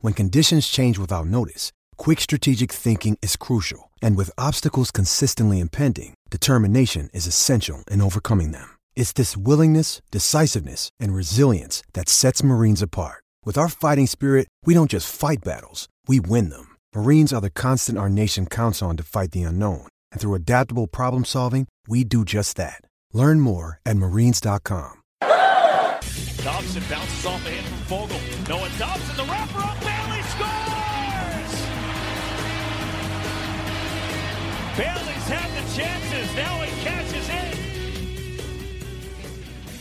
When conditions change without notice, quick strategic thinking is crucial. And with obstacles consistently impending, determination is essential in overcoming them. It's this willingness, decisiveness, and resilience that sets Marines apart. With our fighting spirit, we don't just fight battles, we win them. Marines are the constant our nation counts on to fight the unknown. And through adaptable problem solving, we do just that. Learn more at marines.com. Dobson bounces off the hit from Vogel. Noah Dobson, the wrapper up, Bailey's had the chances, now in.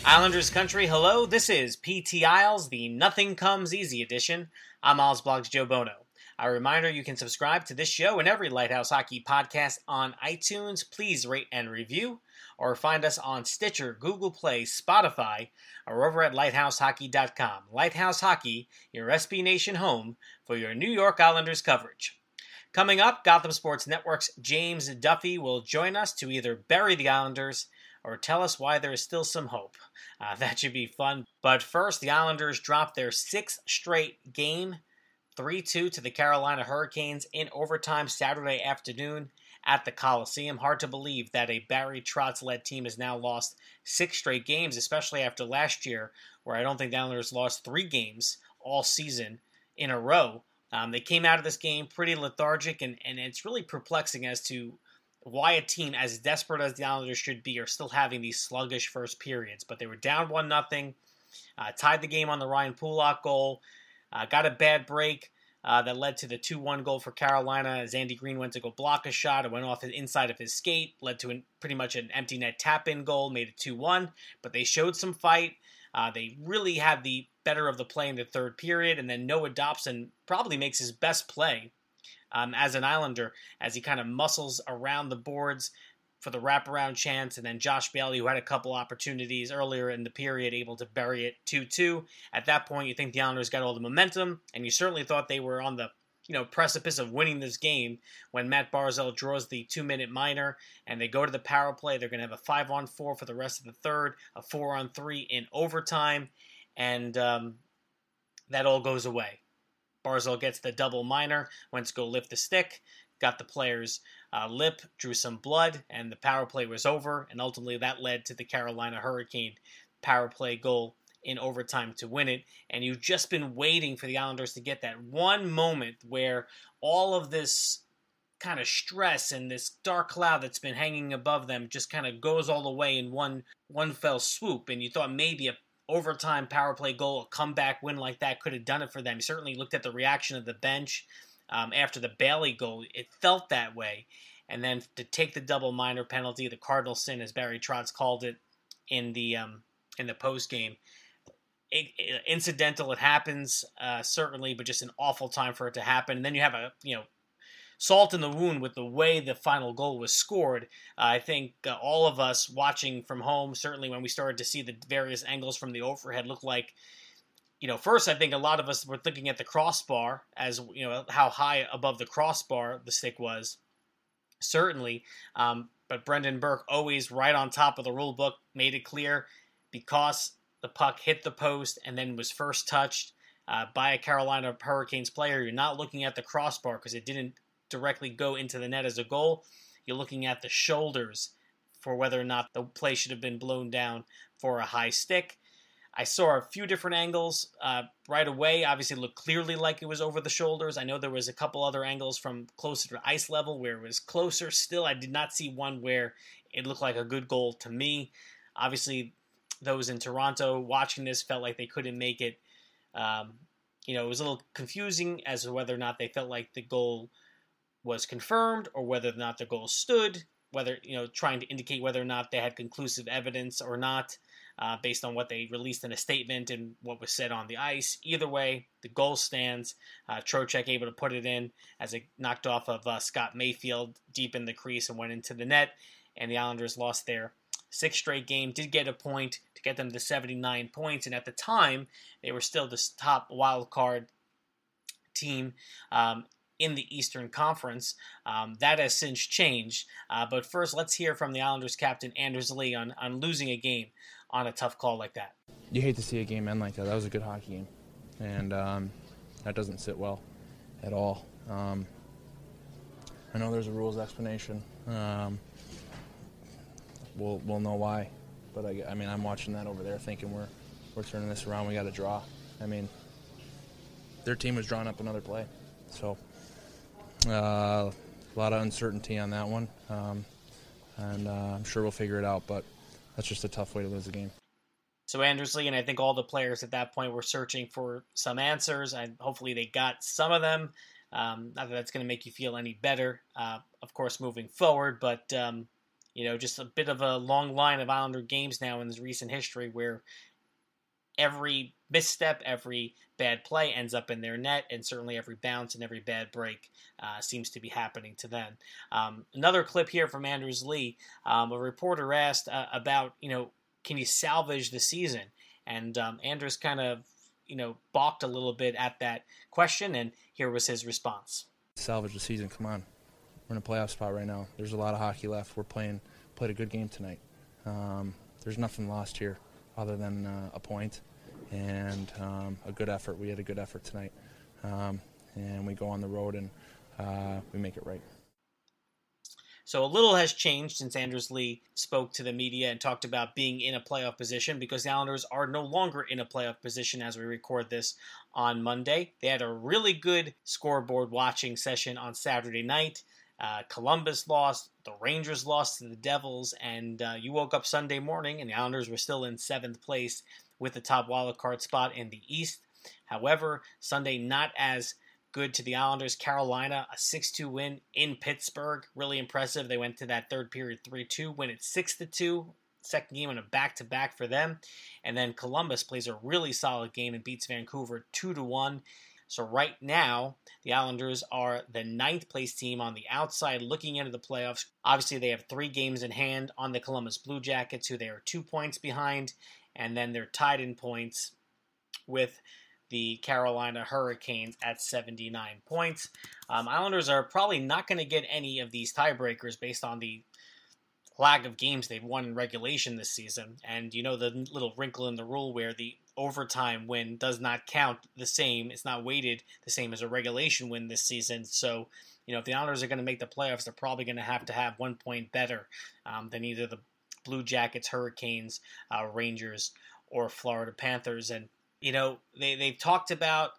Islanders country, hello. This is PT Isles, the Nothing Comes Easy edition. I'm Isles Blogs Joe Bono. A reminder you can subscribe to this show and every Lighthouse Hockey podcast on iTunes. Please rate and review, or find us on Stitcher, Google Play, Spotify, or over at lighthousehockey.com. Lighthouse Hockey, your SB Nation home for your New York Islanders coverage. Coming up, Gotham Sports Network's James Duffy will join us to either bury the Islanders or tell us why there is still some hope. Uh, that should be fun. But first, the Islanders dropped their sixth straight game, 3 2 to the Carolina Hurricanes in overtime Saturday afternoon at the Coliseum. Hard to believe that a Barry Trotz led team has now lost six straight games, especially after last year, where I don't think the Islanders lost three games all season in a row. Um, they came out of this game pretty lethargic, and, and it's really perplexing as to why a team as desperate as the Islanders should be are still having these sluggish first periods. But they were down one nothing, uh, tied the game on the Ryan Pulock goal, uh, got a bad break. Uh, that led to the 2 1 goal for Carolina as Andy Greene went to go block a shot. It went off the inside of his skate, led to an, pretty much an empty net tap in goal, made it 2 1. But they showed some fight. Uh, they really had the better of the play in the third period. And then Noah Dobson probably makes his best play um, as an Islander as he kind of muscles around the boards for the wraparound chance. And then Josh Bailey, who had a couple opportunities earlier in the period, able to bury it 2 2. At that point, you think the Islanders got all the momentum, and you certainly thought they were on the you know precipice of winning this game when Matt Barzal draws the two minute minor and they go to the power play. They're going to have a five on four for the rest of the third, a four on three in overtime, and um, that all goes away. Barzal gets the double minor, went to go lift the stick, got the player's uh, lip, drew some blood, and the power play was over. And ultimately, that led to the Carolina Hurricane power play goal in overtime to win it. And you've just been waiting for the Islanders to get that one moment where all of this kind of stress and this dark cloud that's been hanging above them just kind of goes all the way in one one fell swoop. And you thought maybe a overtime power play goal, a comeback win like that could have done it for them. Certainly looked at the reaction of the bench um, after the Bailey goal. It felt that way. And then to take the double minor penalty, the cardinal sin, as Barry Trotz called it in the um, in the post game. It, it, incidental, it happens uh, certainly, but just an awful time for it to happen. And then you have a you know salt in the wound with the way the final goal was scored. Uh, I think uh, all of us watching from home, certainly when we started to see the various angles from the overhead, looked like, you know, first I think a lot of us were looking at the crossbar as you know how high above the crossbar the stick was, certainly. Um, but Brendan Burke always right on top of the rule book made it clear because the puck hit the post and then was first touched uh, by a Carolina Hurricanes player. You're not looking at the crossbar because it didn't directly go into the net as a goal. You're looking at the shoulders for whether or not the play should have been blown down for a high stick. I saw a few different angles uh, right away. Obviously, looked clearly like it was over the shoulders. I know there was a couple other angles from closer to ice level where it was closer. Still, I did not see one where it looked like a good goal to me. Obviously, those in Toronto watching this felt like they couldn't make it. Um, you know, it was a little confusing as to whether or not they felt like the goal was confirmed or whether or not the goal stood. Whether you know, trying to indicate whether or not they had conclusive evidence or not uh, based on what they released in a statement and what was said on the ice. Either way, the goal stands. Uh, Trocheck able to put it in as it knocked off of uh, Scott Mayfield deep in the crease and went into the net. And the Islanders lost their sixth straight game, did get a point to get them to 79 points. And at the time, they were still the top wild card team um, in the Eastern Conference. Um, that has since changed. Uh, but first, let's hear from the Islanders captain Anders Lee on, on losing a game on a tough call like that. You hate to see a game end like that. That was a good hockey game, and um, that doesn't sit well at all. Um, I know there's a rules explanation. Um, we'll we'll know why, but I, I, mean I'm watching that over there, thinking we're we're turning this around. We got to draw. I mean, their team was drawing up another play, so a lot of uncertainty on that one, um, and uh, I'm sure we'll figure it out. But that's just a tough way to lose a game. So Anders Lee and I think all the players at that point were searching for some answers, and hopefully they got some of them. Um, not that that's going to make you feel any better, uh, of course, moving forward, but um, you know, just a bit of a long line of Islander games now in this recent history where every misstep, every bad play ends up in their net, and certainly every bounce and every bad break uh, seems to be happening to them. Um, another clip here from Anders Lee. Um, a reporter asked uh, about, you know, can you salvage the season? And um, Anders kind of, you know, balked a little bit at that question, and here was his response. Salvage the season, come on. We're in a playoff spot right now. There's a lot of hockey left. We're playing, played a good game tonight. Um, there's nothing lost here other than uh, a point and um, a good effort. We had a good effort tonight, um, and we go on the road and uh, we make it right. So a little has changed since Anders Lee spoke to the media and talked about being in a playoff position because the Islanders are no longer in a playoff position as we record this on Monday. They had a really good scoreboard watching session on Saturday night. Uh, Columbus lost, the Rangers lost to the Devils, and uh, you woke up Sunday morning and the Islanders were still in seventh place with the top wild card spot in the East. However, Sunday not as good to the Islanders. Carolina, a 6 2 win in Pittsburgh. Really impressive. They went to that third period 3 2, win it 6 2. Second game in a back to back for them. And then Columbus plays a really solid game and beats Vancouver 2 1. So right now, the Islanders are the ninth place team on the outside looking into the playoffs. Obviously, they have three games in hand on the Columbus Blue Jackets, who they are two points behind and then they're tied in points with the Carolina Hurricanes at 79 points. Um, Islanders are probably not going to get any of these tiebreakers based on the lack of games they've won in regulation this season. And you know the little wrinkle in the rule where the overtime win does not count the same, it's not weighted the same as a regulation win this season. So, you know, if the Islanders are going to make the playoffs, they're probably going to have to have one point better um, than either the Blue Jackets, Hurricanes, uh, Rangers, or Florida Panthers. And, you know, they, they've talked about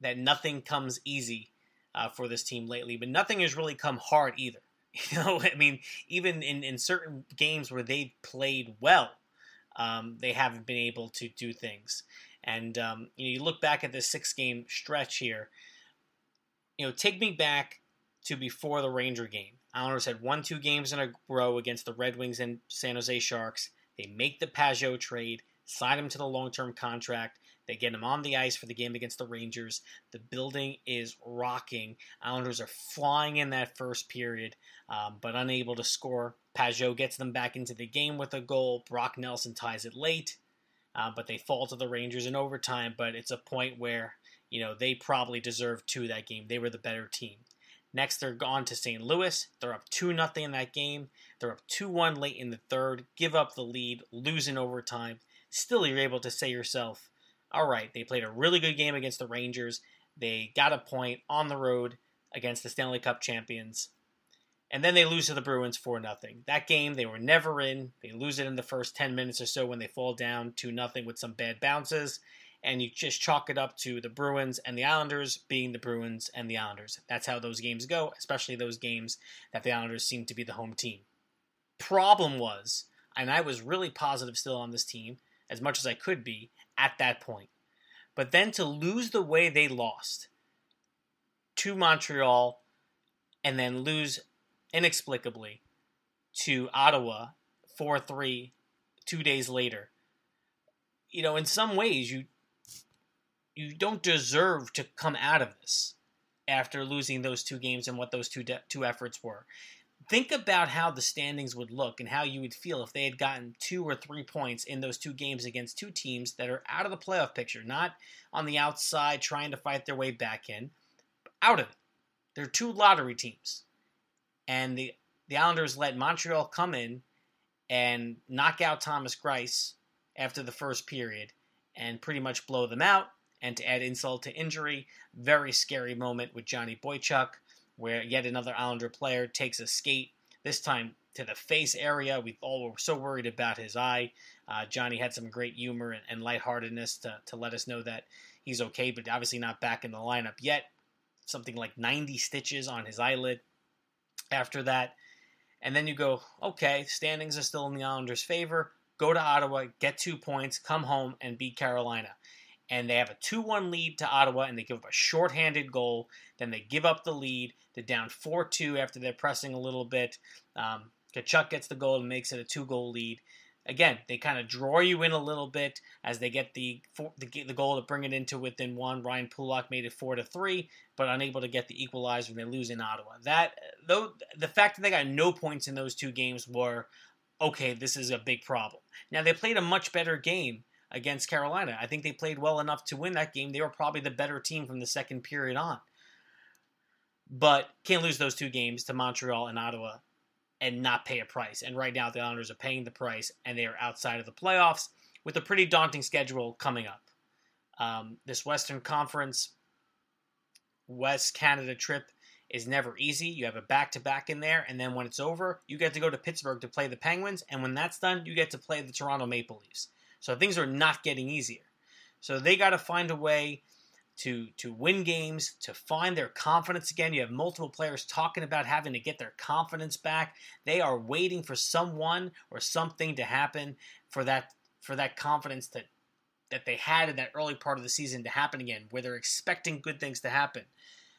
that nothing comes easy uh, for this team lately, but nothing has really come hard either. You know, I mean, even in, in certain games where they've played well, um, they haven't been able to do things. And um, you know, you look back at this six game stretch here. You know, take me back to before the Ranger game. Islanders had won two games in a row against the Red Wings and San Jose Sharks. They make the Pageau trade. sign him to the long term contract. They get him on the ice for the game against the Rangers. The building is rocking. Islanders are flying in that first period, um, but unable to score. Pageau gets them back into the game with a goal. Brock Nelson ties it late, uh, but they fall to the Rangers in overtime. But it's a point where you know they probably deserved two that game. They were the better team. Next, they're gone to St. Louis. They're up 2 0 in that game. They're up 2 1 late in the third, give up the lead, lose in overtime. Still, you're able to say yourself, all right, they played a really good game against the Rangers. They got a point on the road against the Stanley Cup champions. And then they lose to the Bruins 4 0. That game, they were never in. They lose it in the first 10 minutes or so when they fall down 2 0 with some bad bounces and you just chalk it up to the Bruins and the Islanders being the Bruins and the Islanders. That's how those games go, especially those games that the Islanders seem to be the home team. Problem was, and I was really positive still on this team, as much as I could be at that point. But then to lose the way they lost to Montreal and then lose inexplicably to Ottawa 4 3 two days later. You know, in some ways, you you don't deserve to come out of this after losing those two games and what those two de- two efforts were. Think about how the standings would look and how you would feel if they had gotten two or three points in those two games against two teams that are out of the playoff picture, not on the outside trying to fight their way back in, out of it. They're two lottery teams. And the the Islanders let Montreal come in and knock out Thomas Greiss after the first period and pretty much blow them out and to add insult to injury, very scary moment with Johnny Boychuk, where yet another Islander player takes a skate, this time to the face area. We all were so worried about his eye. Uh, Johnny had some great humor and, and lightheartedness to, to let us know that he's okay, but obviously not back in the lineup yet. Something like 90 stitches on his eyelid after that. And then you go, okay, standings are still in the Islanders' favor. Go to Ottawa, get two points, come home, and beat Carolina and they have a 2 1 lead to Ottawa, and they give up a shorthanded goal. Then they give up the lead. They're down 4 2 after they're pressing a little bit. Um, Tkachuk gets the goal and makes it a two goal lead. Again, they kind of draw you in a little bit as they get the, the, the goal to bring it into within one. Ryan Pulock made it four to three, but unable to get the equalizer, and they lose in Ottawa. That though the fact that they got no points in those two games were okay. This is a big problem. Now they played a much better game against Carolina. I think they played well enough to win that game. They were probably the better team from the second period on. But can't lose those two games to Montreal and Ottawa and not pay a price. And right now, the Islanders are paying the price, and they are outside of the playoffs with a pretty daunting schedule coming up. Um, this Western Conference West Canada trip is never easy. You have a back to back in there, and then when it's over, you get to go to Pittsburgh to play the Penguins, and when that's done, you get to play the Toronto Maple Leafs. So things are not getting easier. So they got to find a way to to win games, to find their confidence again. You have multiple players talking about having to get their confidence back. They are waiting for someone or something to happen for that for that confidence that that they had in that early part of the season to happen again, where they're expecting good things to happen.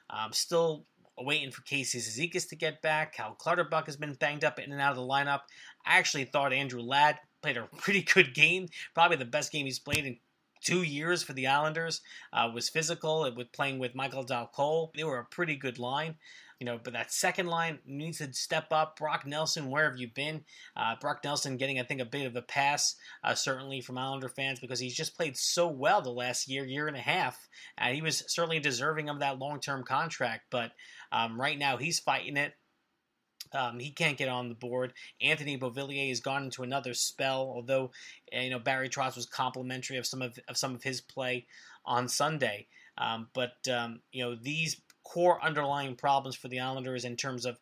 Um, still waiting for Casey Cizikas to get back. Cal Clutterbuck has been banged up in and out of the lineup. I actually thought Andrew Ladd played a pretty good game, probably the best game he's played in two years for the Islanders. Uh, was physical it with playing with Michael Dal Colle. They were a pretty good line. You know, but that second line needs to step up. Brock Nelson, where have you been? Uh, Brock Nelson getting, I think, a bit of a pass, uh, certainly from Islander fans, because he's just played so well the last year, year and a half. And he was certainly deserving of that long term contract. But um, right now, he's fighting it. Um, he can't get on the board. Anthony Beauvillier has gone into another spell, although eh, you know Barry Trotz was complimentary of some of, of some of his play on Sunday. Um, but um, you know these core underlying problems for the Islanders in terms of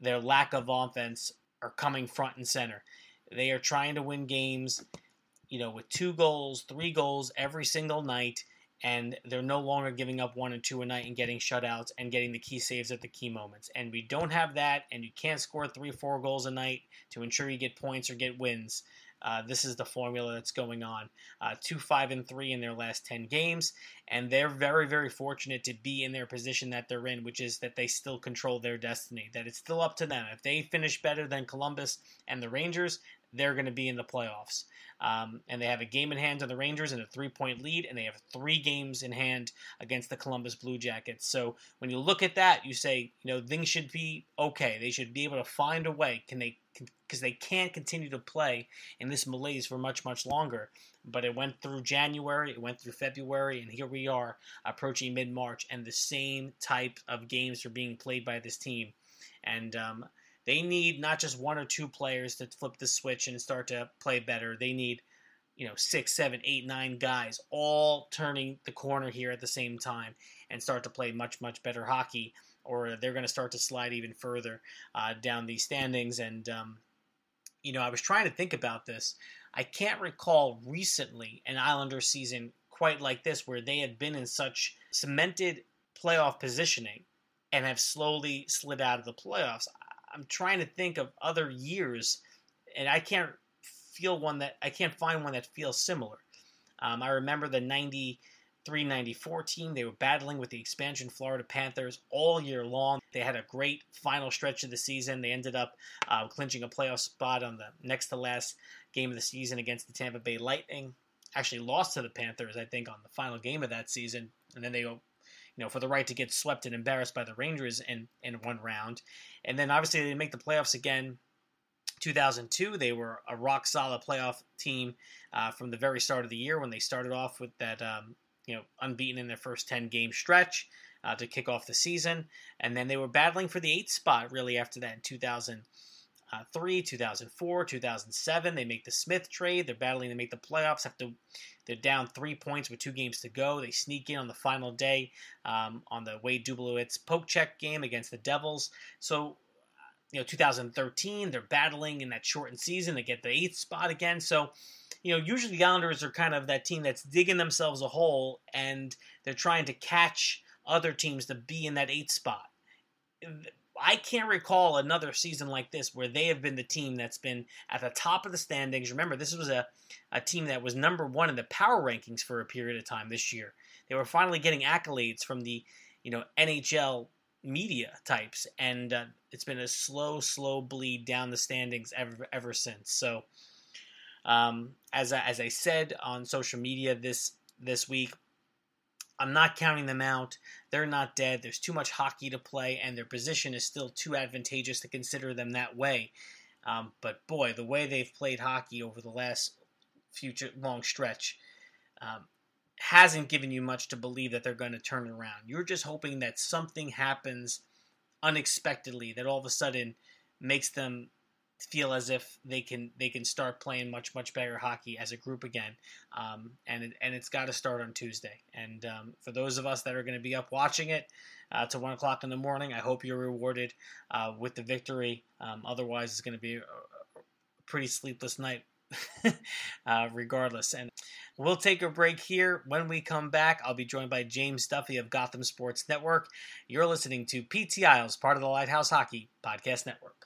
their lack of offense are coming front and center. They are trying to win games, you know, with two goals, three goals every single night and they're no longer giving up one and two a night and getting shutouts and getting the key saves at the key moments. And we don't have that, and you can't score three, four goals a night to ensure you get points or get wins. Uh, this is the formula that's going on. Uh, two, five, and three in their last ten games, and they're very, very fortunate to be in their position that they're in, which is that they still control their destiny. That it's still up to them. If they finish better than Columbus and the Rangers, they're going to be in the playoffs. Um, and they have a game in hand on the Rangers and a three point lead, and they have three games in hand against the Columbus Blue Jackets. So when you look at that, you say, you know, things should be okay. They should be able to find a way. Can they? Because they can't continue to play in this malaise for much, much longer. But it went through January, it went through February, and here we are approaching mid March, and the same type of games are being played by this team. And um, they need not just one or two players to flip the switch and start to play better. They need, you know, six, seven, eight, nine guys all turning the corner here at the same time and start to play much, much better hockey, or they're going to start to slide even further uh, down these standings. And, um, you know, I was trying to think about this. I can't recall recently an Islander season quite like this where they had been in such cemented playoff positioning and have slowly slid out of the playoffs. I'm trying to think of other years, and I can't feel one that I can't find one that feels similar. Um, I remember the 93 94 team. They were battling with the expansion Florida Panthers all year long. They had a great final stretch of the season. They ended up uh, clinching a playoff spot on the next to last game of the season against the Tampa Bay Lightning. Actually, lost to the Panthers, I think, on the final game of that season. And then they go you know, for the right to get swept and embarrassed by the Rangers in, in one round. And then obviously they make the playoffs again. 2002, they were a rock solid playoff team uh, from the very start of the year when they started off with that, um, you know, unbeaten in their first 10 game stretch uh, to kick off the season. And then they were battling for the eighth spot really after that in 2000 uh, 3, 2004, 2007. They make the Smyth trade. They're battling to make the playoffs. After they're down three points with two games to go, they sneak in on the final day um, on the Wade Dubielewicz poke check game against the Devils. So, you know, 2013, they're battling in that shortened season to get the eighth spot again. So, you know, usually the Islanders are kind of that team that's digging themselves a hole and they're trying to catch other teams to be in that eighth spot I can't recall another season like this where they have been the team that's been at the top of the standings. Remember, this was a, a team that was number one in the power rankings for a period of time this year. They were finally getting accolades from the you know NHL media types, and uh, it's been a slow, slow bleed down the standings ever ever since. So, um, as I, as I said on social media this this week, I'm not counting them out. They're not dead. There's too much hockey to play, and their position is still too advantageous to consider them that way. Um, but boy, the way they've played hockey over the last future long stretch um, hasn't given you much to believe that they're going to turn around. You're just hoping that something happens unexpectedly that all of a sudden makes them feel as if they can they can start playing much much better hockey as a group again, um, and it, and it's got to start on Tuesday. And um, for those of us that are going to be up watching it uh, to one o'clock in the morning, I hope you're rewarded uh, with the victory. Um, otherwise, it's going to be a, a pretty sleepless night. uh, regardless, and we'll take a break here. When we come back, I'll be joined by James Duffy of Gotham Sports Network. You're listening to PT Isles, part of the Lighthouse Hockey Podcast Network.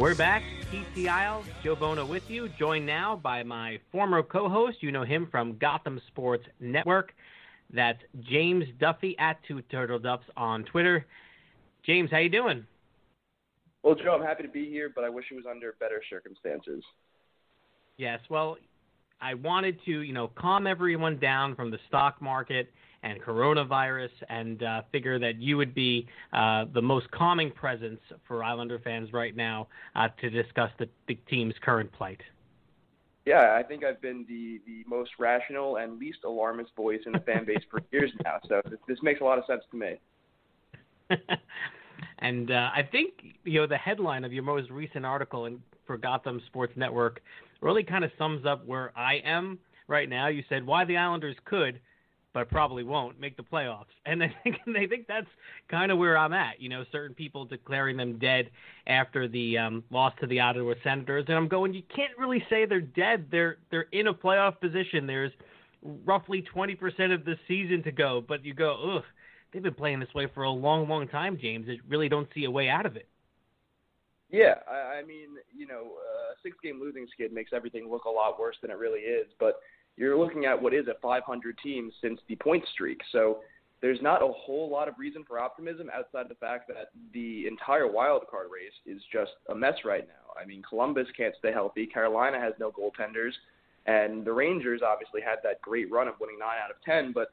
We're back. PT Isles, Joe Bono with you, joined now by my former co-host. You know him from Gotham Sports Network. That's James Duffy at Two Turtle Duffs on Twitter. James, how you doing? Well, Joe, I'm happy to be here, but I wish it was under better circumstances. Yes, well, I wanted to, you know, calm everyone down from the stock market and coronavirus, and uh, figure that you would be uh, the most calming presence for Islander fans right now uh, to discuss the, the team's current plight. Yeah, I think I've been the the most rational and least alarmist voice in the fan base for years now. So this, this makes a lot of sense to me. and uh, I think you know the headline of your most recent article, and for Gotham Sports Network really kind of sums up where I am right now. You said why the Islanders could, but probably won't make the playoffs, and I think they think that's kind of where I'm at. You know, certain people declaring them dead after the um, loss to the Ottawa Senators, and I'm going. You can't really say they're dead. They're they're in a playoff position. There's roughly 20% of the season to go, but you go, ugh, they've been playing this way for a long, long time, James. They really don't see a way out of it. Yeah, I, I mean, you know, a six-game losing skid makes everything look a lot worse than it really is. But you're looking at what is a 500 team since the point streak, so there's not a whole lot of reason for optimism outside of the fact that the entire wild card race is just a mess right now. I mean, Columbus can't stay healthy. Carolina has no goaltenders. And the Rangers obviously had that great run of winning nine out of ten, but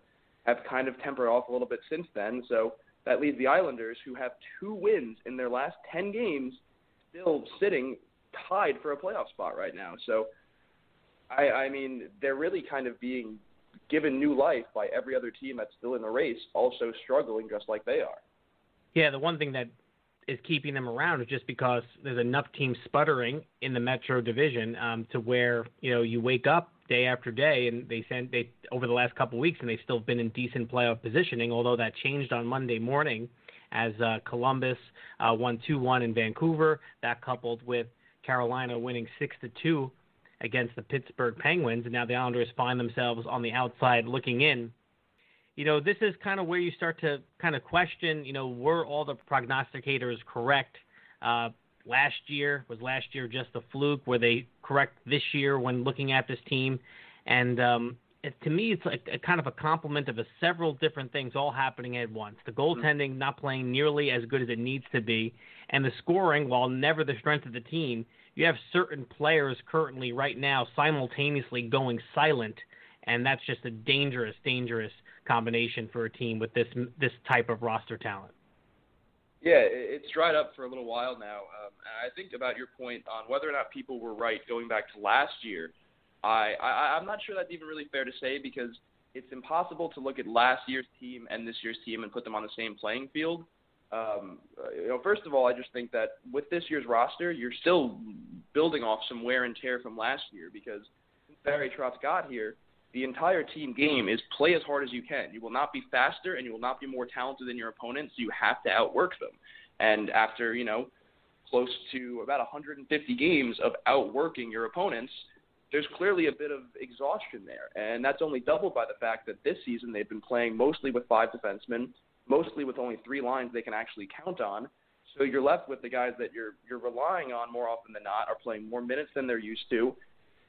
have kind of tempered off a little bit since then. So that leaves the Islanders, who have two wins in their last ten games, still sitting tied for a playoff spot right now. So I, I mean, they're really kind of being given new life by every other team that's still in the race, also struggling just like they are. Yeah, the one thing that is keeping them around is just because there's enough teams sputtering in the Metro Division um, to where you know you wake up day after day, and they sent they over the last couple of weeks, and they've still been in decent playoff positioning. Although that changed on Monday morning, as uh, Columbus uh, won two one in Vancouver. That coupled with Carolina winning six to two against the Pittsburgh Penguins, and now the Islanders find themselves on the outside looking in you know, this is kind of where you start to kind of question, you know, were all the prognosticators correct? Uh, last year was last year just a fluke? Were they correct this year when looking at this team? And um, it, to me, it's like a kind of a complement of a several different things all happening at once. The goaltending mm-hmm. not playing nearly as good as it needs to be, and the scoring, while never the strength of the team, you have certain players currently right now simultaneously going silent, and that's just a dangerous, dangerous combination for a team with this this type of roster talent. Yeah, it's dried up for a little while now. Um, I think about your point on whether or not people were right going back to last year. I, I I'm not sure that's even really fair to say because it's impossible to look at last year's team and this year's team and put them on the same playing field. Um, you know, first of all, I just think that with this year's roster, you're still building off some wear and tear from last year because Barry Trotz got here, the entire team game is play as hard as you can. You will not be faster and you will not be more talented than your opponents. You have to outwork them. And after, you know, close to about 150 games of outworking your opponents, there's clearly a bit of exhaustion there. And that's only doubled by the fact that this season they've been playing mostly with five defensemen, mostly with only three lines they can actually count on. So you're left with the guys that you're you're relying on more often than not are playing more minutes than they're used to,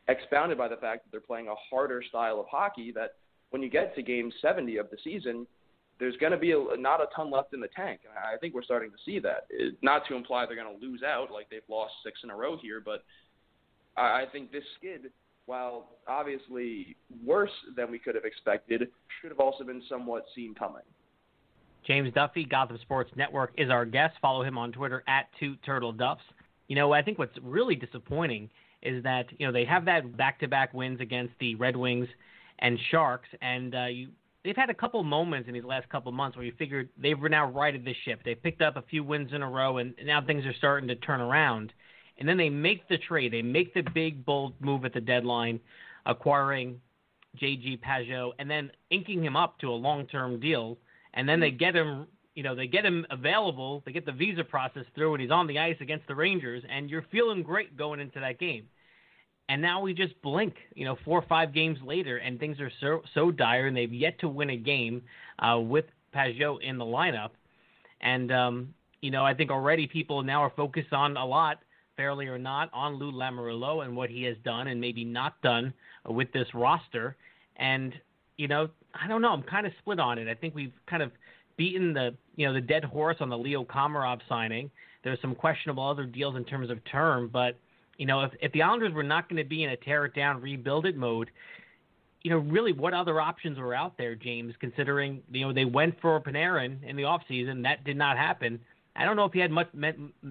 expounded by the fact that they're playing a harder style of hockey that when you get to game 70 of the season, there's going to be a, not a ton left in the tank. And I think we're starting to see that. It, not to imply they're going to lose out like they've lost six in a row here, but I, I think this skid, while obviously worse than we could have expected, should have also been somewhat seen coming. James Duffy, Gotham Sports Network, is our guest. Follow him on Twitter at Two Turtle Duffs. You know, I think what's really disappointing is that you know they have that back-to-back wins against the Red Wings and Sharks, and uh, you they've had a couple moments in these last couple months where you figured they've now righted the ship. They've picked up a few wins in a row, and now things are starting to turn around. And then they make the trade. They make the big bold move at the deadline, acquiring JG Pageau, and then inking him up to a long-term deal. And then they get him you know, they get him available, they get the visa process through, and he's on the ice against the Rangers, and you're feeling great going into that game. And now we just blink, you know, four or five games later, and things are so so dire, and they've yet to win a game uh, with Pageau in the lineup. And um, you know, I think already people now are focused on a lot, fairly or not, on Lou Lamoriello and what he has done and maybe not done with this roster. And you know, I don't know. I'm kind of split on it. I think we've kind of beaten the you know the dead horse on the Leo Komarov signing. There's some questionable other deals in terms of term, but you know if if the Islanders were not going to be in a tear it down, rebuild it mode, you know really what other options were out there, James? Considering you know they went for Panarin in the offseason, that did not happen. I don't know if he had much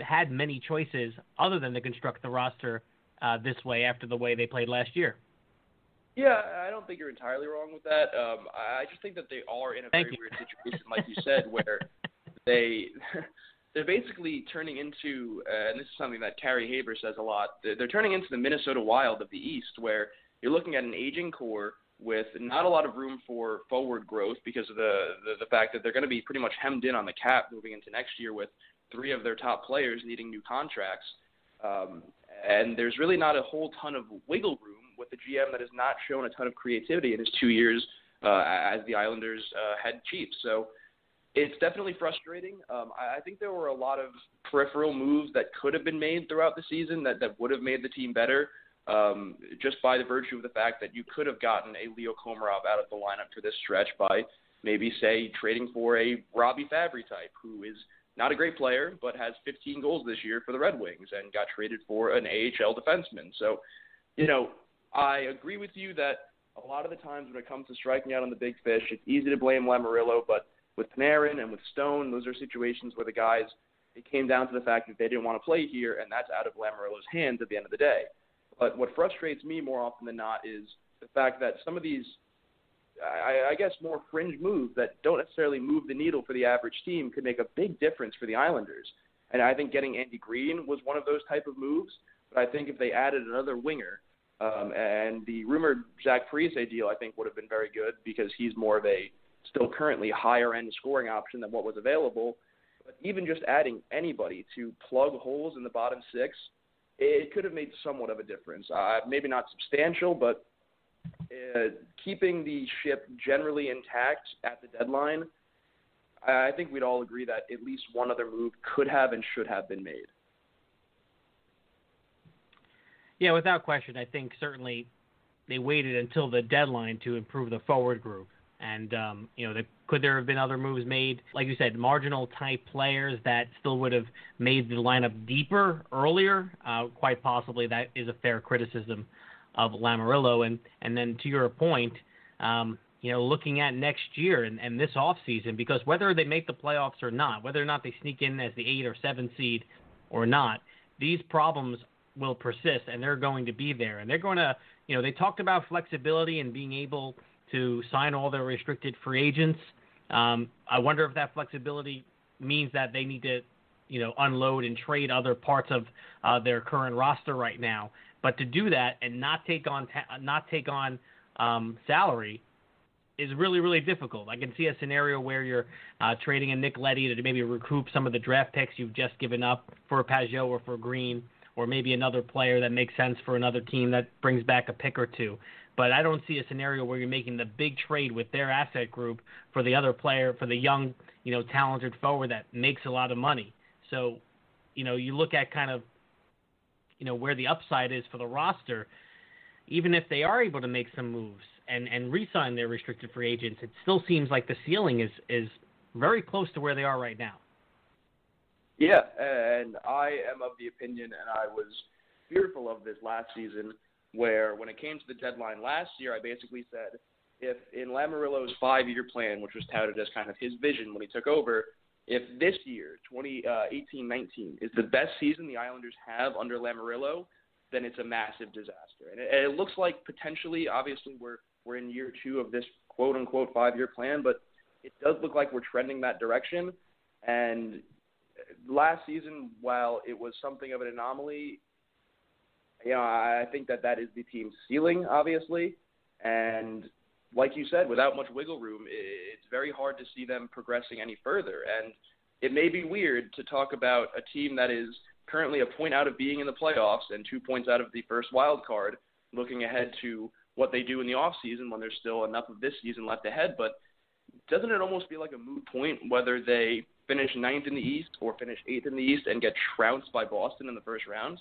had many choices other than to construct the roster uh, this way after the way they played last year. Yeah, I don't think you're entirely wrong with that. Um, I just think that they are in a Thank very you. weird situation, like you said, where they they're basically turning into, uh, and this is something that Carrie Haber says a lot. They're, they're turning into the Minnesota Wild of the East, where you're looking at an aging core with not a lot of room for forward growth because of the the, the fact that they're going to be pretty much hemmed in on the cap moving into next year with three of their top players needing new contracts. Um, and there's really not a whole ton of wiggle room with the GM that has not shown a ton of creativity in his two years uh, as the Islanders uh, head chief. So it's definitely frustrating. Um, I, I think there were a lot of peripheral moves that could have been made throughout the season that, that would have made the team better um, just by the virtue of the fact that you could have gotten a Leo Komarov out of the lineup for this stretch by maybe, say, trading for a Robbie Fabbri type who is not a great player, but has 15 goals this year for the Red Wings and got traded for an AHL defenseman. So, you know, I agree with you that a lot of the times when it comes to striking out on the big fish, it's easy to blame Lamoriello, but with Panarin and with Stone, those are situations where the guys, it came down to the fact that they didn't want to play here, and that's out of Lamoriello's hands at the end of the day. But what frustrates me more often than not is the fact that some of these, I, I guess, more fringe moves that don't necessarily move the needle for the average team could make a big difference for the Islanders. And I think getting Andy Greene was one of those type of moves. But I think if they added another winger, um, and the rumored Zach Parise deal, I think, would have been very good because he's more of a still currently higher end scoring option than what was available. But even just adding anybody to plug holes in the bottom six, it could have made somewhat of a difference. Uh, maybe not substantial, but uh, keeping the ship generally intact at the deadline, I think we'd all agree that at least one other move could have and should have been made. Yeah, without question. I think certainly they waited until the deadline to improve the forward group. And um, you know, the, could there have been other moves made? Like you said, marginal type players that still would have made the lineup deeper earlier. Uh, quite possibly, that is a fair criticism of Lamoriello. And and then to your point, um, you know, looking at next year and, and this off season, because whether they make the playoffs or not, whether or not they sneak in as the eight or seven seed or not, these problems will persist and they're going to be there. And they're going to, you know, they talked about flexibility and being able to sign all their restricted free agents. Um, I wonder if that flexibility means that they need to, you know, unload and trade other parts of uh, their current roster right now. But to do that and not take on ta- not take on um, salary is really really difficult. I can see a scenario where you're uh, trading a Nick Leddy to maybe recoup some of the draft picks you've just given up for Pageau or for Greene, or maybe another player that makes sense for another team that brings back a pick or two. But I don't see a scenario where you're making the big trade with their asset group for the other player, for the young, you know, talented forward that makes a lot of money. So, you know, you look at kind of, you know, where the upside is for the roster. Even if they are able to make some moves and and re-sign their restricted free agents, it still seems like the ceiling is is very close to where they are right now. Yeah, and I am of the opinion, and I was fearful of this last season where when it came to the deadline last year, I basically said, if in Lamoriello's five-year plan, which was touted as kind of his vision when he took over, if this year, 2018-19, uh, is the best season the Islanders have under Lamoriello, then it's a massive disaster. And it, it looks like potentially, obviously, we're we're in year two of this quote-unquote five-year plan, but it does look like we're trending that direction. And last season, while it was something of an anomaly, you know, I think that that is the team's ceiling, obviously. And like you said, without much wiggle room, it's very hard to see them progressing any further. And it may be weird to talk about a team that is currently a point out of being in the playoffs and two points out of the first wild card, looking ahead to what they do in the off season when there's still enough of this season left ahead. But doesn't it almost be like a moot point whether they finish ninth in the East or finish eighth in the East and get trounced by Boston in the first round?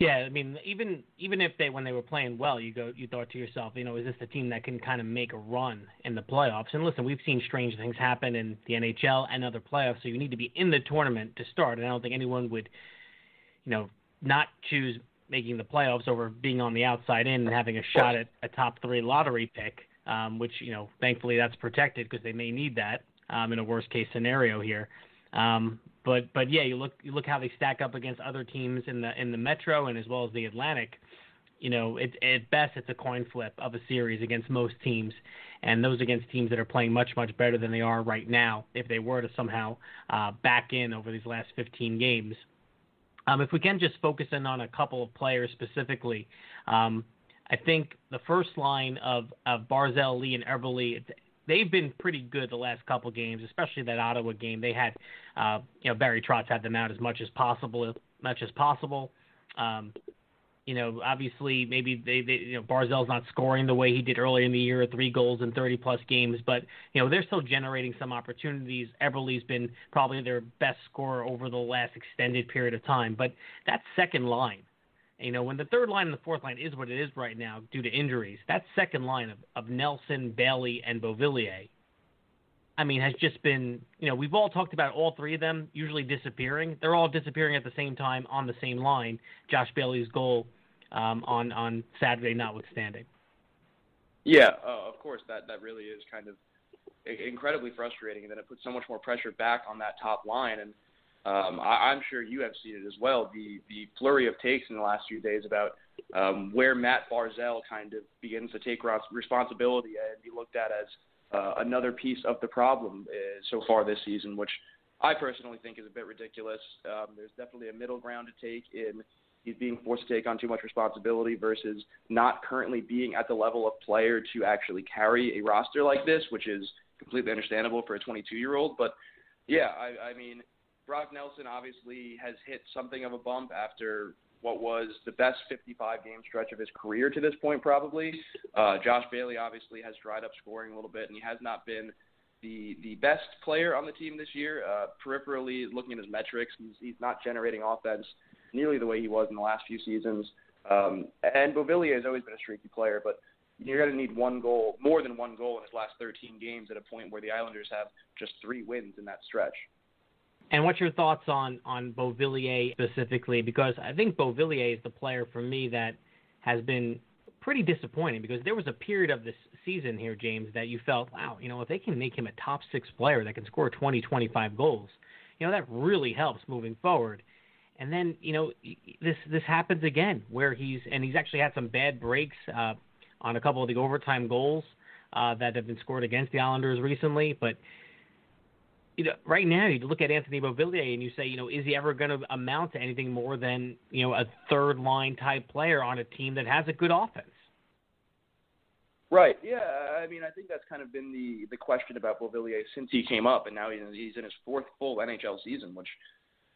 Yeah, I mean, even even if they when they were playing well, you go you thought to yourself, you know, is this a team that can kind of make a run in the playoffs? And listen, we've seen strange things happen in the NHL and other playoffs, so you need to be in the tournament to start. And I don't think anyone would, you know, not choose making the playoffs over being on the outside in and having a shot at a top three lottery pick, um, which you know, thankfully that's protected because they may need that um, in a worst case scenario here. Um, but but yeah, you look you look how they stack up against other teams in the in the Metro and as well as the Atlantic. you know, it, at best it's a coin flip of a series against most teams, and those against teams that are playing much much better than they are right now. If they were to somehow uh, back in over these last 15 games, um, if we can just focus in on a couple of players specifically, um, I think the first line of, of Barzal, Lee, and Eberle, they've been pretty good the last couple games, especially that Ottawa game. They had, uh, you know, Barry Trotz had them out as much as possible, as much as possible. Um, you know, obviously maybe they, they you know Barzal's not scoring the way he did earlier in the year, three goals in 30 plus games, but you know they're still generating some opportunities. Eberle's been probably their best scorer over the last extended period of time, but that second line, you know, when the third line and the fourth line is what it is right now due to injuries, that second line of, of Nelson, Bailey, and Beauvillier, I mean, has just been, you know, we've all talked about all three of them usually disappearing. They're all disappearing at the same time on the same line. Josh Bailey's goal um, on on Saturday, notwithstanding. Yeah, uh, of course, that that really is kind of incredibly frustrating, and then it puts so much more pressure back on that top line. And um, I, I'm sure you have seen it as well. The the flurry of takes in the last few days about um, where Matt Barzal kind of begins to take responsibility and be looked at as uh, another piece of the problem uh, so far this season, which I personally think is a bit ridiculous. Um, there's definitely a middle ground to take in he's being forced to take on too much responsibility versus not currently being at the level of player to actually carry a roster like this, which is completely understandable for a 22 year old. But yeah, I, I mean, Brock Nelson obviously has hit something of a bump after what was the best 55 game stretch of his career to this point, probably. Uh, Josh Bailey obviously has dried up scoring a little bit, and he has not been the the best player on the team this year. Uh, peripherally, looking at his metrics, he's he's not generating offense nearly the way he was in the last few seasons. Um, and Beauvillier has always been a streaky player, but you're going to need one goal, more than one goal in his last 13 games at a point where the Islanders have just three wins in that stretch. And what's your thoughts on on Beauvillier specifically? Because I think Beauvillier is the player for me that has been pretty disappointing. Because there was a period of this season here, James, that you felt, wow, you know, if they can make him a top six player that can score 20, 25 goals, you know, that really helps moving forward. And then you know this this happens again where he's and he's actually had some bad breaks uh, on a couple of the overtime goals uh, that have been scored against the Islanders recently. But you know, right now you look at Anthony Beauvillier and you say, you know, is he ever going to amount to anything more than you know a third line type player on a team that has a good offense? Right. Yeah. I mean, I think that's kind of been the the question about Beauvillier since he came up, and now he's in his fourth full NHL season, which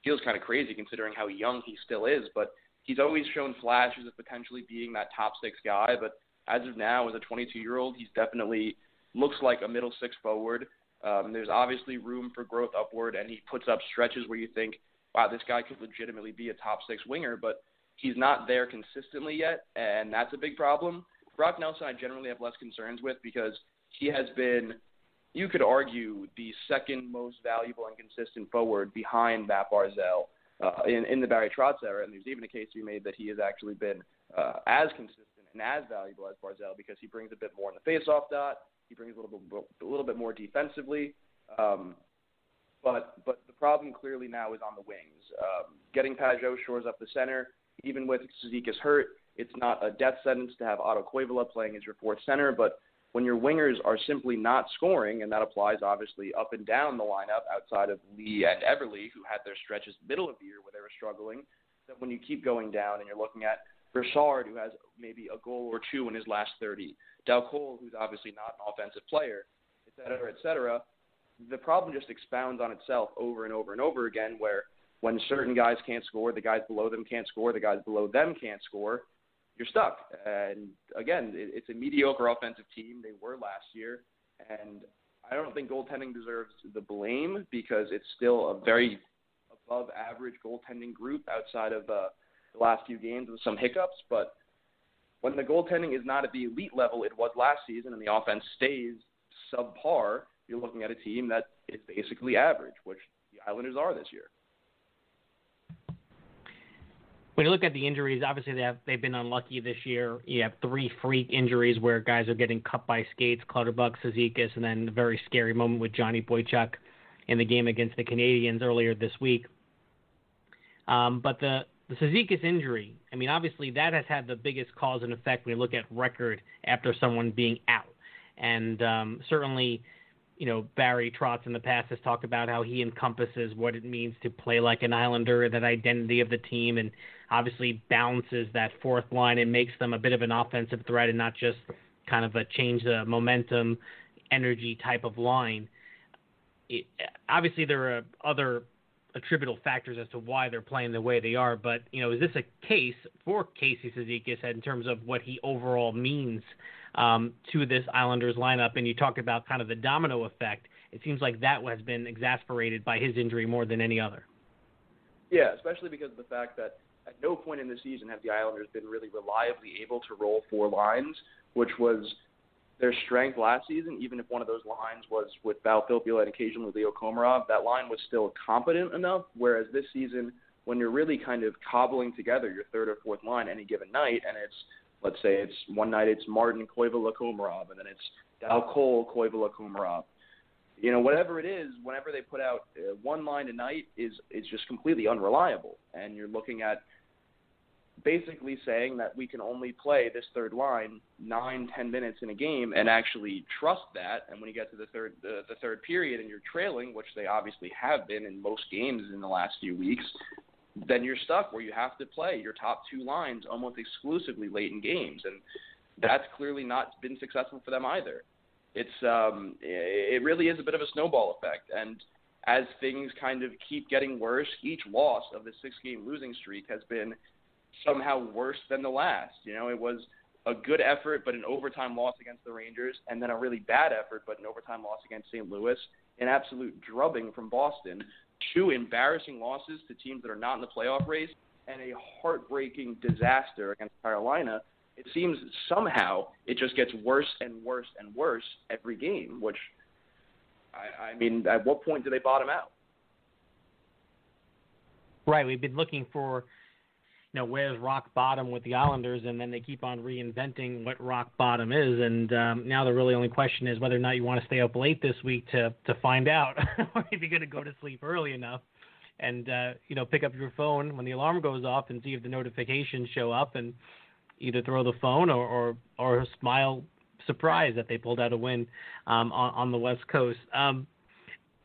feels kind of crazy considering how young he still is. But he's always shown flashes of potentially being that top six guy. But as of now, as a 22 year old, he's definitely looks like a middle six forward. Um, there's obviously room for growth upward, and he puts up stretches where you think, wow, this guy could legitimately be a top six winger, but he's not there consistently yet, and that's a big problem. Brock Nelson, I generally have less concerns with because he has been you could argue the second most valuable and consistent forward behind Matt Barzal uh, in, in the Barry Trotz era. And there's even a case to be made that he has actually been uh, as consistent and as valuable as Barzal because he brings a bit more in the faceoff dot. Brings a little bit, a little bit more defensively. Um, but but the problem clearly now is on the wings. Um, getting Pageau shores up the center, even with Cizikas hurt, it's not a death sentence to have Otto Koivula playing as your fourth center, but when your wingers are simply not scoring, and that applies obviously up and down the lineup outside of Lee and Eberle, who had their stretches middle of the year where they were struggling, that when you keep going down and you're looking at Richard, who has maybe a goal or two in his last 30, Dal Colle, who's obviously not an offensive player, et cetera, et cetera, the problem just expounds on itself over and over and over again where when certain guys can't score, the guys below them can't score, the guys below them can't score, you're stuck. And again, it's a mediocre offensive team. They were last year, and I don't think goaltending deserves the blame because it's still a very above average goaltending group outside of uh, the last few games with some hiccups. But when the goaltending is not at the elite level it was last season and the offense stays subpar, you're looking at a team that is basically average, which the Islanders are this year when you look at the injuries, obviously they have they've been unlucky this year. You have three freak injuries where guys are getting cut by skates, Clutterbuck, Cizikas, and then a very scary moment with Johnny Boychuk in the game against the Canadiens earlier this week. Um, but the the Cizikas injury, I mean, obviously that has had the biggest cause and effect when you look at record after someone being out. And um, certainly, you know, Barry Trotz in the past has talked about how he encompasses what it means to play like an Islander, that identity of the team, and obviously balances that fourth line and makes them a bit of an offensive threat and not just kind of a change the momentum, energy type of line. It, obviously, there are other attributable factors as to why they're playing the way they are. But you know, is this a case for Casey Cizikas in terms of what he overall means um, to this Islanders lineup? And you talked about kind of the domino effect. It seems like that has been exasperated by his injury more than any other. Yeah, especially because of the fact that at no point in the season have the Islanders been really reliably able to roll four lines, which was their strength last season, even if one of those lines was with Val Filppula and occasionally Leo Komarov, that line was still competent enough. Whereas this season, when you're really kind of cobbling together your third or fourth line any given night, and it's let's say it's one night it's Martin Koivula Komarov, and then it's Dal Colle Koivula Komarov. You know, whatever it is, whenever they put out uh, one line a night is is just completely unreliable, and you're looking at basically saying that we can only play this third line nine, ten minutes in a game and actually trust that. And when you get to the third the, the third period and you're trailing, which they obviously have been in most games in the last few weeks, then you're stuck where you have to play your top two lines almost exclusively late in games, and that's clearly not been successful for them either. It's um, it really is a bit of a snowball effect, and as things kind of keep getting worse, each loss of the six-game losing streak has been somehow worse than the last. You know, it was a good effort, but an overtime loss against the Rangers, and then a really bad effort, but an overtime loss against St. Louis, an absolute drubbing from Boston, two embarrassing losses to teams that are not in the playoff race, and a heartbreaking disaster against Carolina. It seems somehow it just gets worse and worse and worse every game, which, I, I mean, at what point do they bottom out? Right. We've been looking for know, where's rock bottom with the Islanders, and then they keep on reinventing what rock bottom is. And um, now the really only question is whether or not you want to stay up late this week to to find out, or if you're going to go to sleep early enough, and uh, you know, pick up your phone when the alarm goes off and see if the notifications show up, and either throw the phone or or, or smile surprise that they pulled out a win um, on, on the West Coast. Um,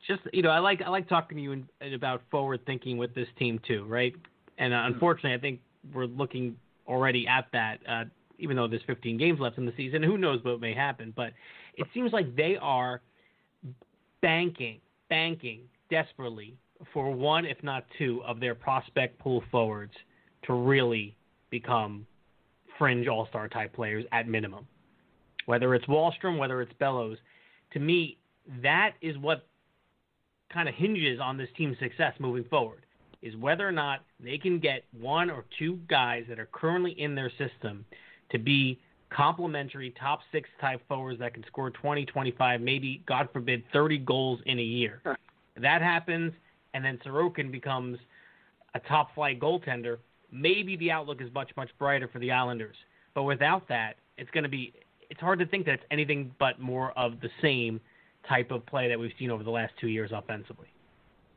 just you know, I like I like talking to you in, about forward thinking with this team too, right? And uh, unfortunately, I think we're looking already at that. Uh, even though there's 15 games left in the season, who knows what may happen? But it seems like they are banking, banking desperately for one, if not two, of their prospect pool forwards to really become fringe All Star type players at minimum. Whether it's Wahlstrom, whether it's Bellows, to me, that is what kind of hinges on this team's success moving forward is whether or not they can get one or two guys that are currently in their system to be complementary top six type forwards that can score 20, 25, maybe, God forbid, 30 goals in a year. that happens, and then Sorokin becomes a top flight goaltender. Maybe the outlook is much, much brighter for the Islanders. But without that, it's going to be, it's hard to think that it's anything but more of the same type of play that we've seen over the last two years offensively.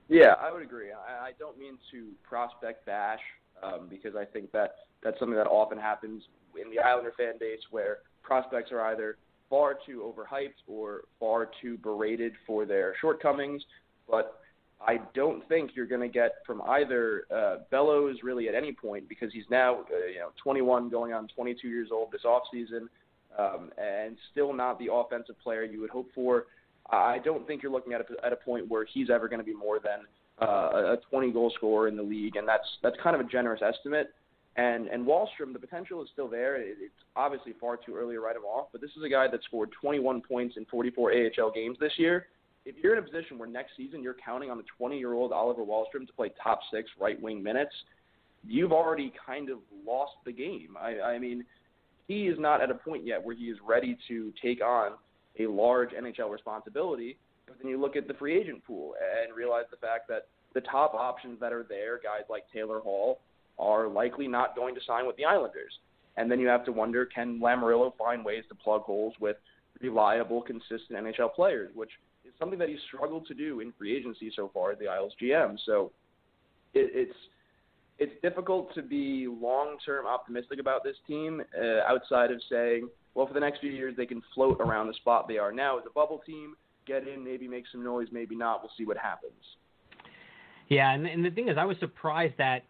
Yeah, I would agree. I, I don't mean to prospect bash um, because I think that that's something that often happens in the Islander fan base where prospects are either far too overhyped or far too berated for their shortcomings. But I don't think you're going to get from either uh, Bellows really at any point because he's now uh, you know 21 going on 22 years old this offseason um, and still not the offensive player you would hope for. I don't think you're looking at a, at a point where he's ever going to be more than uh, a 20 goal scorer in the league, and that's that's kind of a generous estimate. And and Wahlstrom, the potential is still there. It, it's obviously far too early to write him off, but this is a guy that scored 21 points in 44 AHL games this year. If you're in a position where next season you're counting on the 20-year-old Oliver Wahlstrom to play top six right wing minutes, you've already kind of lost the game. I, I mean, he is not at a point yet where he is ready to take on a large NHL responsibility. But then you look at the free agent pool and realize the fact that the top options that are there, guys like Taylor Hall, are likely not going to sign with the Islanders. And then you have to wonder can Lamoriello find ways to plug holes with reliable, consistent NHL players, which is something that he's struggled to do in free agency so far as the Isles GM. So it, it's it's difficult to be long-term optimistic about this team uh, outside of saying, well, for the next few years they can float around the spot they are now as a bubble team, get in, maybe make some noise, maybe not. We'll see what happens. Yeah, and, and the thing is, I was surprised that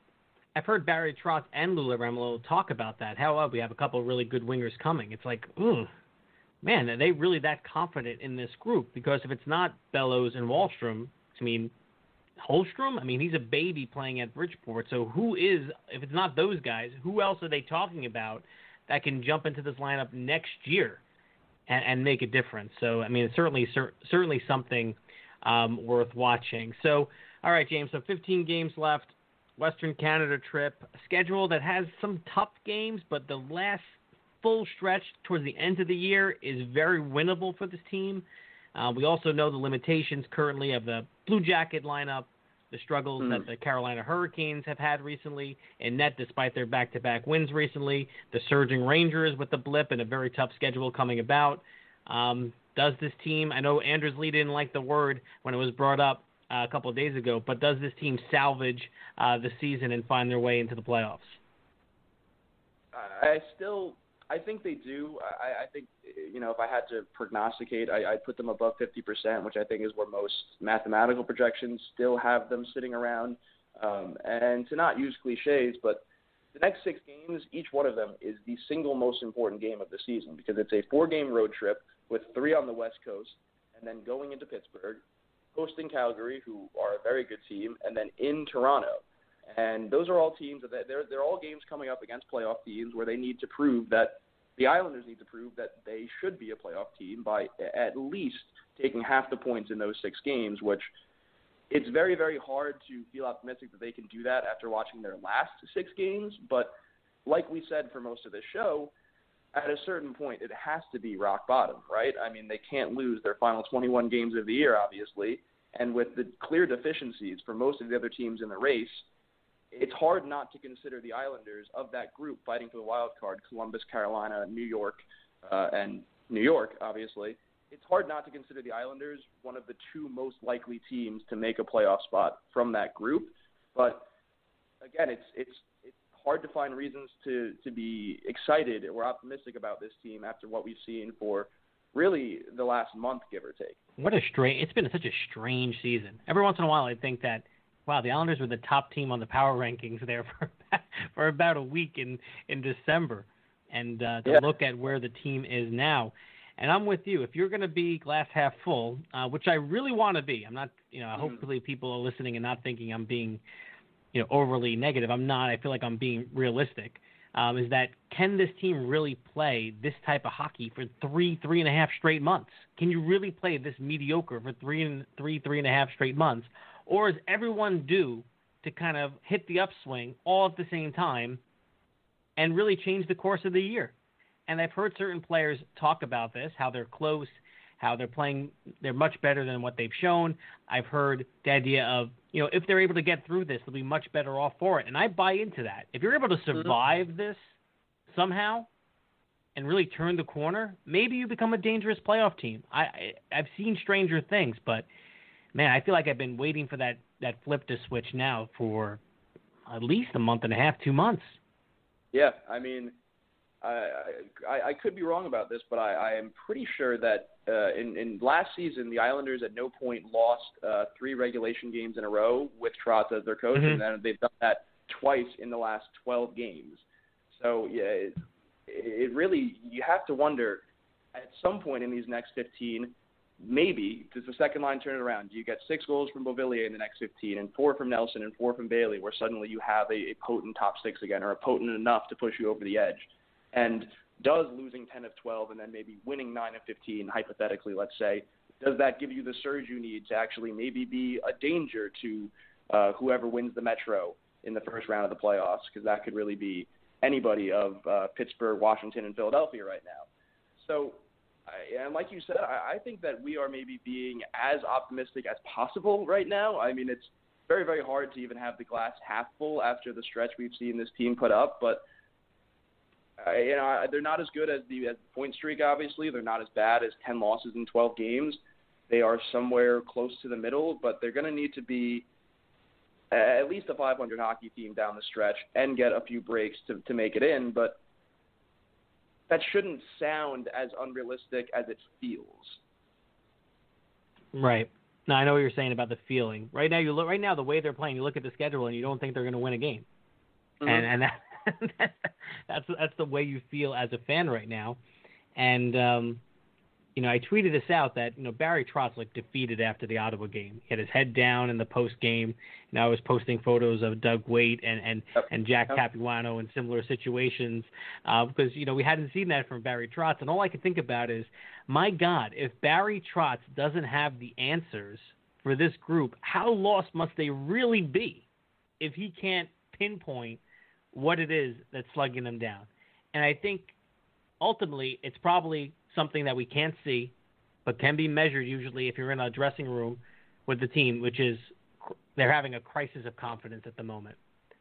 I've heard Barry Trotz and Lula Lamoriello talk about that. How uh, we have a couple of really good wingers coming. It's like, ooh, man, are they really that confident in this group? Because if it's not Bellows and Wahlstrom, I mean, Holmstrom? I mean, he's a baby playing at Bridgeport. So who is, if it's not those guys, who else are they talking about that can jump into this lineup next year and, and make a difference? So I mean, it's certainly cer- certainly something um, worth watching. So all right, James. So 15 games left. Western Canada trip schedule that has some tough games, but the last full stretch towards the end of the year is very winnable for this team. Uh, we also know the limitations currently of the Blue Jacket lineup, the struggles mm. that the Carolina Hurricanes have had recently in net despite their back to back wins recently, the surging Rangers with the blip and a very tough schedule coming about. Um, does this team, I know Anders Lee didn't like the word when it was brought up uh, a couple of days ago, but does this team salvage uh, the season and find their way into the playoffs? I still, I think they do. I, I think, you know, if I had to prognosticate, I, I'd put them above 50%, which I think is where most mathematical projections still have them sitting around. Um, and to not use cliches, but the next six games, each one of them is the single most important game of the season because it's a four-game road trip with three on the West Coast, and then going into Pittsburgh, hosting Calgary, who are a very good team, and then in Toronto. And those are all teams that they're they're all games coming up against playoff teams where they need to prove that the Islanders need to prove that they should be a playoff team by at least taking half the points in those six games, which it's very very hard to feel optimistic that they can do that after watching their last six games. But like we said for most of this show, at a certain point, it has to be rock bottom, right? I mean, they can't lose their final 21 games of the year, obviously. And with the clear deficiencies for most of the other teams in the race, it's hard not to consider the Islanders of that group fighting for the wild card Columbus, Carolina, New York, uh, and New York, obviously. It's hard not to consider the Islanders one of the two most likely teams to make a playoff spot from that group. But again, it's it's it's hard to find reasons to to be excited or optimistic about this team after what we've seen for really the last month, give or take. What a strange! It's been such a strange season. Every once in a while, I think that wow, the Islanders were the top team on the power rankings there for for about a week in in December, and uh, to yeah. look at where the team is now. And I'm with you. If you're going to be glass half full, uh, which I really want to be, I'm not. You know, mm. hopefully people are listening and not thinking I'm being you know overly negative. I'm not. I feel like I'm being realistic. Um, is that can this team really play this type of hockey for three, three and a half straight months? Can you really play this mediocre for three and three, three and a half straight months, or is everyone due to kind of hit the upswing all at the same time and really change the course of the year? And I've heard certain players talk about this, how they're close, how they're playing, they're much better than what they've shown. I've heard the idea of, you know, if they're able to get through this, they'll be much better off for it. And I buy into that. If you're able to mm-hmm. survive this somehow and really turn the corner, maybe you become a dangerous playoff team. I, I I've seen stranger things, but man, I feel like I've been waiting for that that flip to switch now for at least a month and a half, two months. Yeah, I mean, I, I, I could be wrong about this, but I, I am pretty sure that uh, in, in last season the Islanders at no point lost uh, three regulation games in a row with Trotz as their coach, mm-hmm. and then they've done that twice in the last 12 games. So yeah, it, it really you have to wonder at some point in these next 15, maybe does the second line turn it around? Do you get six goals from Beauvillier in the next 15, and four from Nelson, and four from Bailey, where suddenly you have a, a potent top six again, or a potent enough to push you over the edge? And does losing 10 of 12 and then maybe winning 9 of 15, hypothetically, let's say, does that give you the surge you need to actually maybe be a danger to uh, whoever wins the Metro in the first round of the playoffs? Because that could really be anybody of uh, Pittsburgh, Washington, and Philadelphia right now. So, And like you said, I, I think that we are maybe being as optimistic as possible right now. I mean, it's very, very hard to even have the glass half full after the stretch we've seen this team put up, but uh, you know, they're not as good as the, as the point streak. Obviously, they're not as bad as ten losses in twelve games. They are somewhere close to the middle, but they're going to need to be at least a 500 hockey team down the stretch and get a few breaks to to make it in, but that shouldn't sound as unrealistic as it feels. Right. Now I know what you're saying about the feeling. Right now, you look. Right now, the way they're playing, you look at the schedule and you don't think they're going to win a game, mm-hmm. and and that, that's that's the way you feel as a fan right now. And um, you know, I tweeted this out that you know Barry Trotz looked defeated after the Ottawa game. He had his head down in the post game. You know, I was posting photos of Doug Weight and and and Jack. Capuano in similar situations uh, because you know we hadn't seen that from Barry Trotz. And all I could think about is, my God, if Barry Trotz doesn't have the answers for this group, how lost must they really be if he can't pinpoint what it is that's slugging them down? And I think ultimately it's probably something that we can't see, but can be measured usually if you're in a dressing room with the team, which is they're having a crisis of confidence at the moment.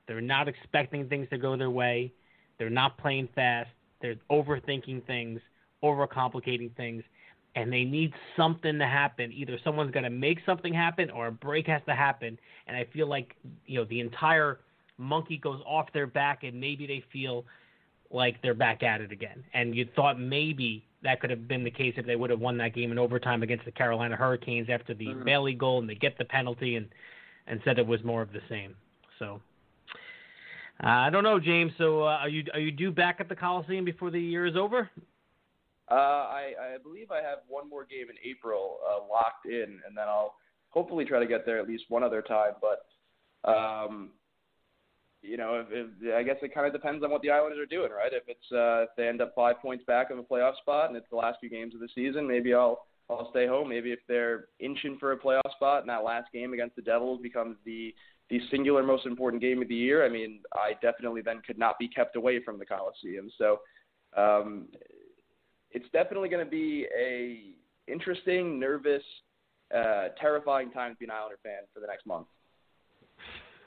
They're not expecting things to go their way. They're not playing fast. They're overthinking things, overcomplicating things, and they need something to happen. Either someone's going to make something happen or a break has to happen. And I feel like, you know, the entire monkey goes off their back and maybe they feel like they're back at it again. And you thought maybe that could have been the case if they would have won that game in overtime against the Carolina Hurricanes after the mm-hmm. Bailey goal and they get the penalty and and said it was more of the same. So uh, I don't know, James. So uh, are you are you due back at the Coliseum before the year is over? Uh, I, I believe I have one more game in April uh, locked in, and then I'll hopefully try to get there at least one other time. But um, you know, if, if, I guess it kind of depends on what the Islanders are doing, right? If it's uh, if they end up five points back of a playoff spot and it's the last few games of the season, maybe I'll I'll stay home. Maybe if they're inching for a playoff spot and that last game against the Devils becomes the the singular most important game of the year, I mean, I definitely then could not be kept away from the Coliseum. So um, it's definitely going to be a interesting, nervous, uh, terrifying time to be an Islander fan for the next month.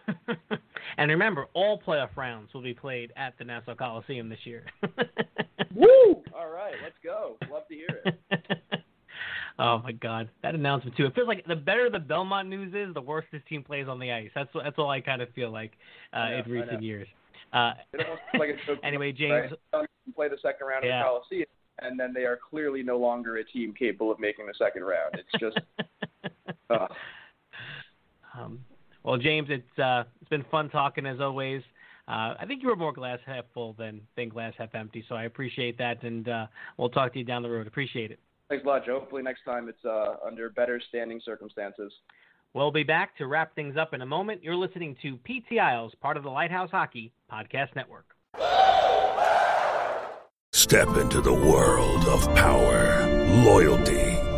and remember, all playoff rounds will be played at the Nassau Coliseum this year. Woo! All right, let's go. Love to hear it. oh my God, that announcement too. It feels like the better the Belmont news is, the worse this team plays on the ice. That's that's all I kind of feel like uh, know, in recent years. Uh, it almost like it's anyway, James. Right? Play the second round yeah. of the Coliseum, and then they are clearly no longer a team capable of making the second round. It's just. uh. um, well, James, it's uh, it's been fun talking as always. Uh, I think you were more glass half full than than glass half empty, so I appreciate that, and uh, we'll talk to you down the road. Appreciate it. Thanks a lot, Joe. Hopefully next time it's uh, under better standing circumstances. We'll be back to wrap things up in a moment. You're listening to PT Isles, part of the Lighthouse Hockey Podcast Network. Step into the world of power, loyalty,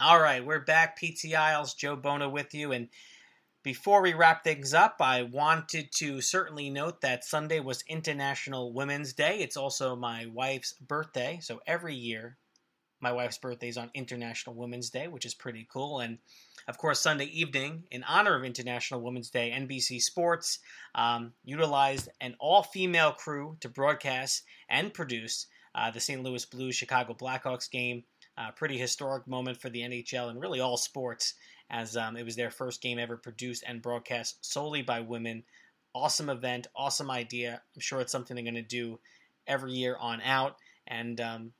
All right, we're back. PT Isles, Joe Bono with you. And before we wrap things up, I wanted to certainly note that Sunday was International Women's Day. It's also my wife's birthday. So every year, my wife's birthday is on International Women's Day, which is pretty cool. And of course, Sunday evening, in honor of International Women's Day, NBC Sports um, utilized an all female crew to broadcast and produce uh, the St. Louis Blues Chicago Blackhawks game. Pretty historic moment for the NHL and really all sports, as um, it was their first game ever produced and broadcast solely by women. Awesome event, awesome idea. I'm sure it's something they're going to do every year on out. And, um,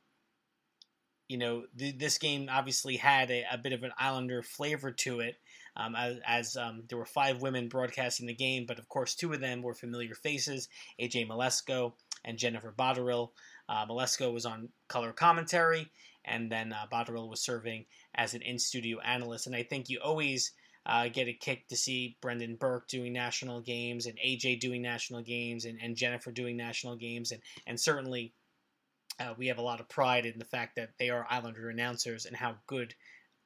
you know, th- this game obviously had a, a, bit of an Islander flavor to it, um, as, as um, there were five women broadcasting the game, but of course, two of them were familiar faces AJ Mleczko and Jennifer Botterill. Uh, Mleczko was on color commentary, and then uh, Botterill was serving as an in-studio analyst. And I think you always uh, get a kick to see Brendan Burke doing national games, and AJ doing national games, and, and Jennifer doing national games, and and certainly uh, we have a lot of pride in the fact that they are Islander announcers and how good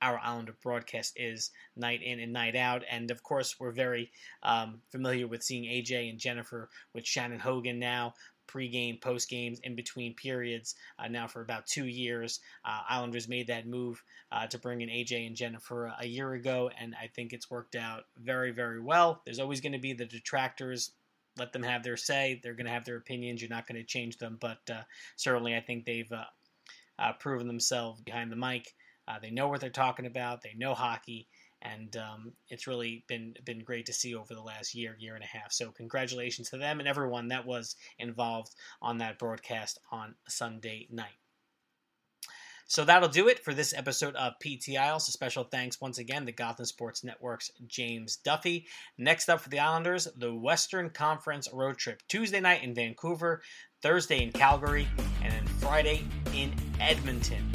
our Islander broadcast is night in and night out. And of course, we're very um, familiar with seeing AJ and Jennifer with Shannon Hogan now. Pre-game, post-games, in between periods. Uh, now for about two years, uh, Islanders made that move uh, to bring in AJ and Jennifer a year ago, and I think it's worked out very, very well. There's always going to be the detractors let them have their say. They're going to have their opinions. You're not going to change them, but uh, certainly I think they've uh, uh, proven themselves behind the mic. Uh, they know what they're talking about. They know hockey, and um, it's really been been great to see over the last year, year and a half. So congratulations to them and everyone that was involved on that broadcast on Sunday night. So that'll do it for this episode of PT Isles. Special thanks once again to Gotham Sports Network's James Duffy. Next up for the Islanders, the Western Conference road trip. Tuesday night in Vancouver, Thursday in Calgary, and then Friday in Edmonton.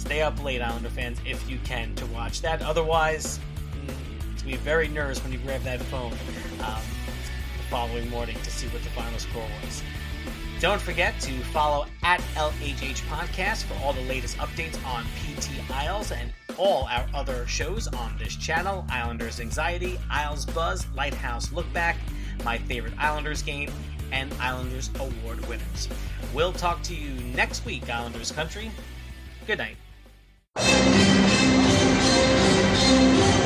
Stay up late, Islander fans, if you can, to watch that. Otherwise, going to be very nervous when you grab that phone um, the following morning to see what the final score was. Don't forget to follow at LHH Podcast for all the latest updates on PT Isles and all our other shows on this channel Islanders Anxiety, Isles Buzz, Lighthouse Lookback, My Favorite Islanders Game, and Islanders Award winners. We'll talk to you next week, Islanders Country. Good night. うん。